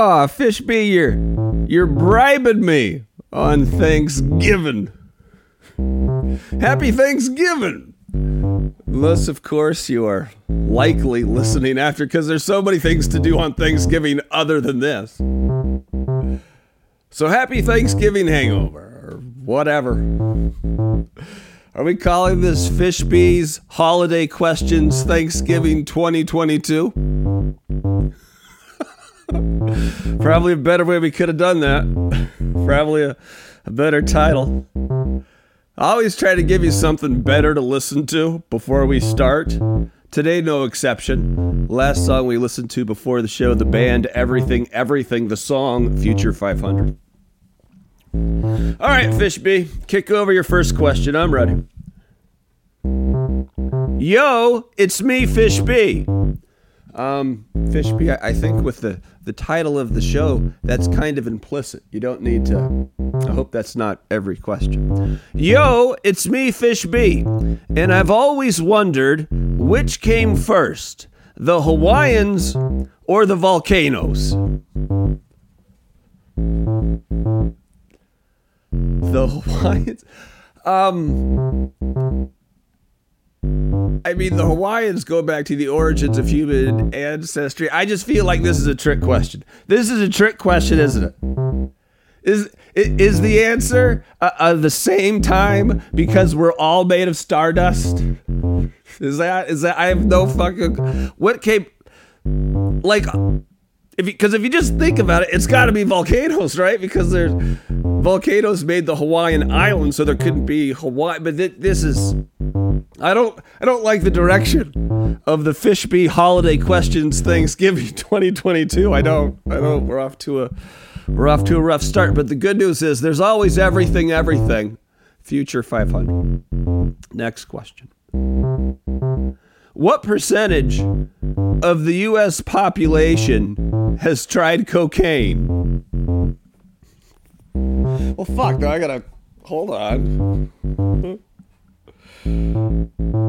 Oh, Fishby, you're you're bribing me on Thanksgiving. Happy Thanksgiving. Unless, of course, you are likely listening after because there's so many things to do on Thanksgiving other than this. So happy Thanksgiving hangover or whatever. Are we calling this Fishbees Holiday Questions Thanksgiving 2022? Probably a better way we could have done that. Probably a, a better title. I always try to give you something better to listen to before we start. Today, no exception. Last song we listened to before the show, the band Everything Everything, the song Future 500. All right, Fishby, kick over your first question. I'm ready. Yo, it's me, Fishby. Um, Fishby, I, I think with the, the title of the show, that's kind of implicit. You don't need to. I hope that's not every question. Yo, it's me, Fishby. And I've always wondered which came first, the Hawaiians or the volcanoes? The Hawaiians? Um. I mean, the Hawaiians go back to the origins of human ancestry. I just feel like this is a trick question. This is a trick question, isn't it? Is is the answer uh, uh, the same time because we're all made of stardust? Is that is that I have no fucking what came like if because if you just think about it, it's got to be volcanoes, right? Because there's volcanoes made the Hawaiian island, so there couldn't be Hawaii. But th- this is I don't I don't like the direction of the Fishby holiday questions Thanksgiving 2022. I don't I don't we're off to a we're off to a rough start, but the good news is there's always everything everything. Future 500. Next question. What percentage of the US population has tried cocaine? Well, fuck, now I gotta hold on.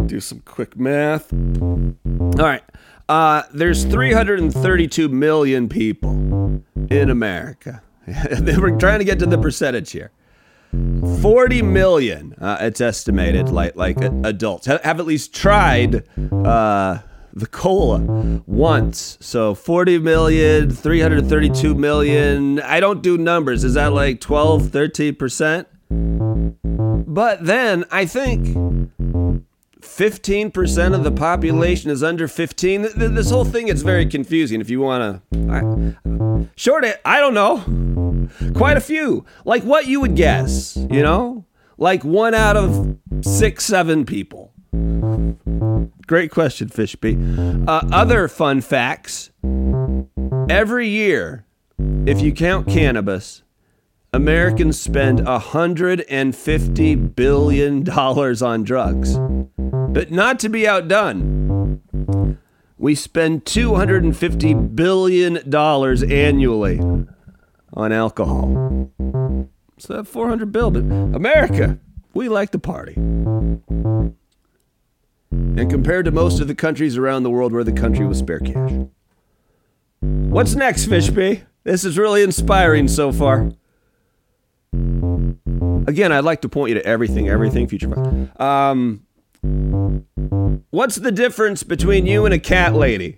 Do some quick math. All right. Uh, there's 332 million people in America. We're trying to get to the percentage here. 40 million, uh, it's estimated, like like adults have, have at least tried uh, the cola once. So 40 million, 332 million. I don't do numbers. Is that like 12, 13%? But then I think 15% of the population is under 15. This whole thing is very confusing if you want to. Short it, I don't know. Quite a few. Like what you would guess, you know? Like one out of six, seven people. Great question, Fishby. Uh, other fun facts. Every year, if you count cannabis, Americans spend $150 billion on drugs. But not to be outdone, we spend $250 billion annually on alcohol. So that 400 bill, but America, we like to party. And compared to most of the countries around the world, we're the country was spare cash. What's next, Fishby? This is really inspiring so far. Again, I'd like to point you to everything, everything, future. Um, what's the difference between you and a cat lady?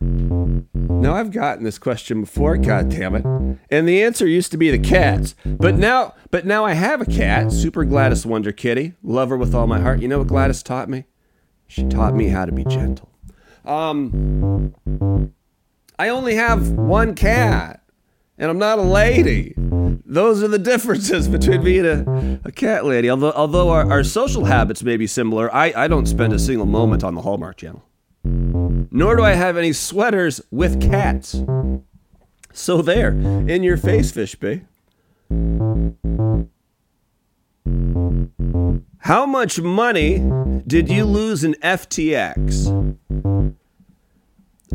Now I've gotten this question before, god damn it. And the answer used to be the cats. But now but now I have a cat, Super Gladys Wonder Kitty. Love her with all my heart. You know what Gladys taught me? She taught me how to be gentle. Um I only have one cat. And I'm not a lady. Those are the differences between me and a, a cat lady. Although, although our, our social habits may be similar, I, I don't spend a single moment on the Hallmark Channel. Nor do I have any sweaters with cats. So there, in your face, Fishby. How much money did you lose in FTX?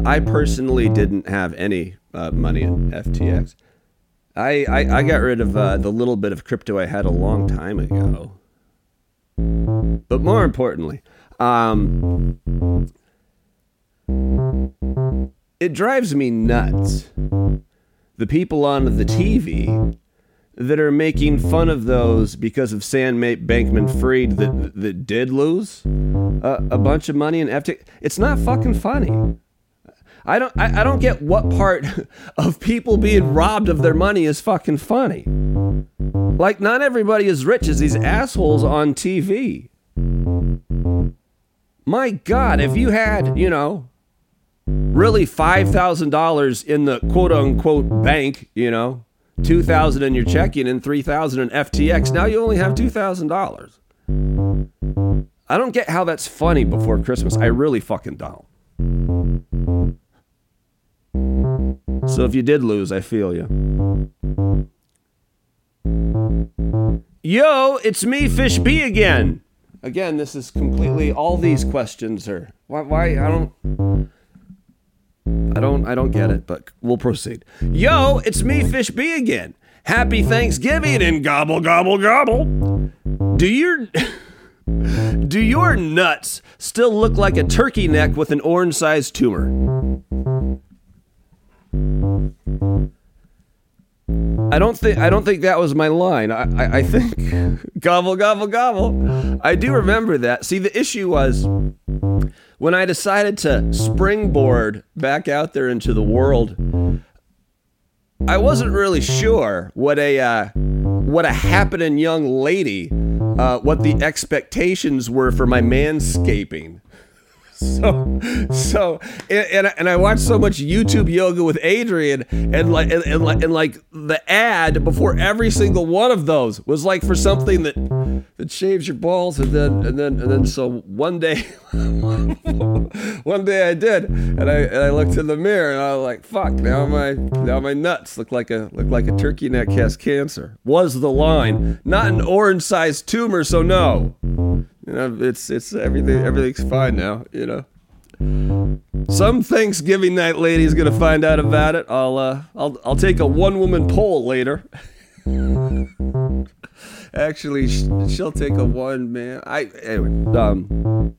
I personally didn't have any uh, money in FTX. I, I, I got rid of uh, the little bit of crypto I had a long time ago. But more importantly, um, it drives me nuts the people on the TV that are making fun of those because of Sam Bankman Fried that that did lose a, a bunch of money in FTX. It's not fucking funny. I don't I, I don't get what part of people being robbed of their money is fucking funny. Like not everybody is rich as these assholes on TV. My God, if you had, you know, really $5,000 in the quote unquote bank, you know, 2000 in your checking and 3000 in FTX, now you only have $2,000. I don't get how that's funny before Christmas. I really fucking don't. So if you did lose, I feel you. Yo, it's me, Fish B again. Again, this is completely all these questions are why why I don't I don't I don't get it, but we'll proceed. Yo, it's me, Fish B again. Happy Thanksgiving and gobble gobble gobble. Do your Do your nuts still look like a turkey neck with an orange-sized tumor? I don't think I don't think that was my line. I, I, I think gobble gobble gobble. I do remember that. See, the issue was when I decided to springboard back out there into the world. I wasn't really sure what a uh, what a happening young lady, uh, what the expectations were for my manscaping. So so and, and I watched so much YouTube yoga with Adriene and like and, and, like and like the ad before every single one of those was like for something that that shaves your balls and then and then and then so one day one day I did and I and I looked in the mirror and I was like fuck now my now my nuts look like a look like a turkey neck has cancer was the line. Not an orange sized tumor so no you know, it's it's everything. Everything's fine now. You know. Some Thanksgiving night lady is gonna find out about it. I'll uh, I'll I'll take a one woman poll later. Actually, she'll take a one man. I anyway. Um,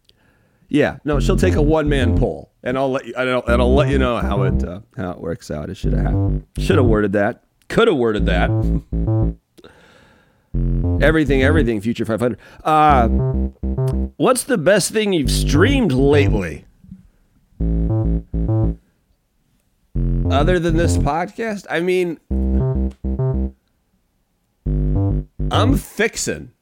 yeah, no, she'll take a one man poll, and I'll let you. And I'll, and I'll let you know how it uh, how it works out. It should have should have worded that. Could have worded that. Everything, everything, Future 500. Uh, what's the best thing you've streamed lately? Other than this podcast? I mean, I'm fixing.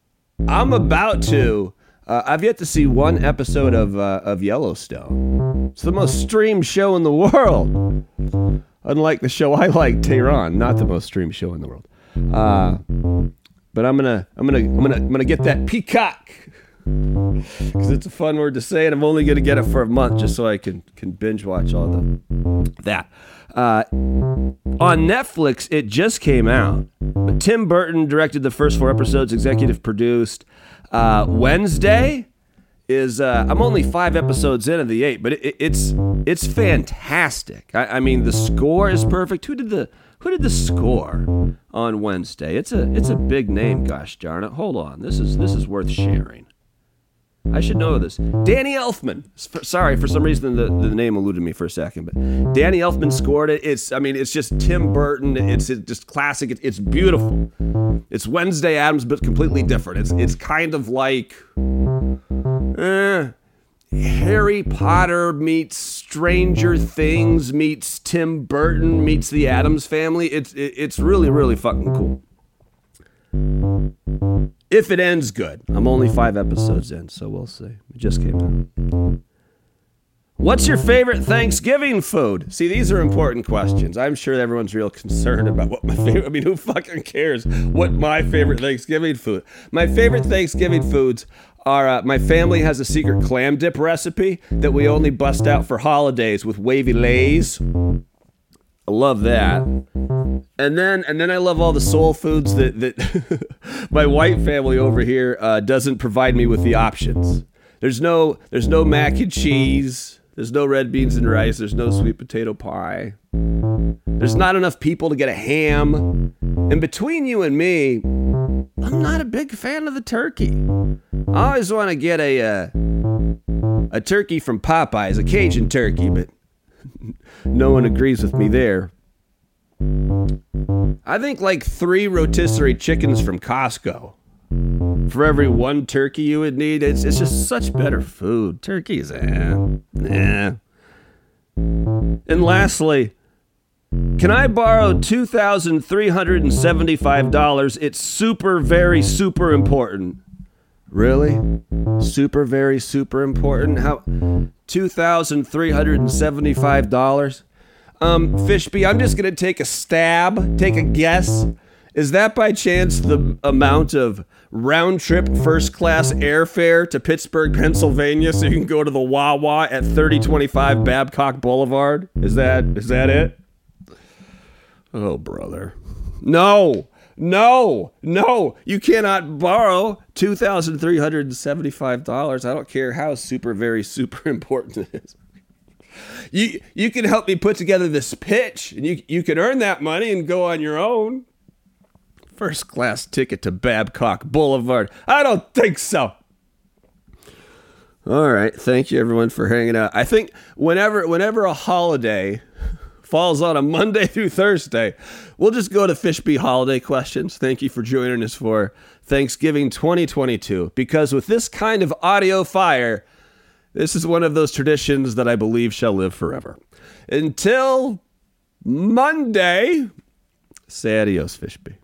I'm about to. Uh, I've yet to see one episode of uh, of Yellowstone. It's the most streamed show in the world. Unlike the show I like, Tehran, not the most streamed show in the world. Uh, but I'm gonna I'm gonna I'm gonna I'm gonna get that peacock because it's a fun word to say, and I'm only gonna get it for a month just so I can can binge watch all the that. Uh, on Netflix, it just came out. But Tim Burton directed the first four episodes, executive produced. Uh, Wednesday is uh, I'm only five episodes in of the eight, but it, it's it's fantastic. I, I mean, the score is perfect. Who did the who did the score on Wednesday? It's a it's a big name, gosh darn it. Hold on. This is this is worth sharing. I should know this. Danny Elfman. Sorry, for some reason the, the name eluded me for a second, but Danny Elfman scored it. It's, I mean, it's just Tim Burton. It's just classic. It's beautiful. It's Wednesday Addams, but completely different. It's, it's kind of like, eh, Harry mm-hmm. Potter meets Stranger mm-hmm. Things meets Tim Burton meets the Addams family. It's it's really really fucking cool. If it ends good, I'm only five episodes in, so we'll see. It just came out. What's your favorite Thanksgiving food? See, these are important questions. I'm sure everyone's real concerned about what my favorite. I mean, who fucking cares what my favorite Thanksgiving food? My favorite Thanksgiving foods are. uh, my family has a secret clam dip recipe that we only bust out for holidays with wavy lays. I love that. And then and then I love all the soul foods that that my white family over here uh, doesn't provide me with the options. There's no there's no mac and cheese. There's no red beans and rice. There's no sweet potato pie. There's not enough people to get a ham. And between you and me, I'm not a big fan of the turkey. I always want to get a uh, a turkey from Popeyes, a Cajun turkey, but no one agrees with me there. I think like three rotisserie chickens from Costco for every one turkey you would need. It's, it's just such better food. Turkeys, eh, eh. And lastly, can I borrow $2,375? It's super, very, super important. Really? Super, very, super important? How? $2,375? Um, Fishby, I'm just going to take a stab, take a guess. Is that by chance the amount of round trip first class airfare to Pittsburgh, Pennsylvania so you can go to the Wawa at 3025 Babcock Boulevard? Is that is that it? Oh, brother. No. No. No. You cannot borrow $2,375. I don't care how super very super important it is. You you can help me put together this pitch and you you can earn that money and go on your own. First class ticket to Babcock Boulevard. I don't think so. All right, thank you everyone for hanging out. I think whenever whenever a holiday falls on a Monday through Thursday, we'll just go to Fishby holiday questions. Thank you for joining us for Thanksgiving 2022 because with this kind of audio fire, this is one of those traditions that I believe shall live forever. Until Monday, say adios, Fishby.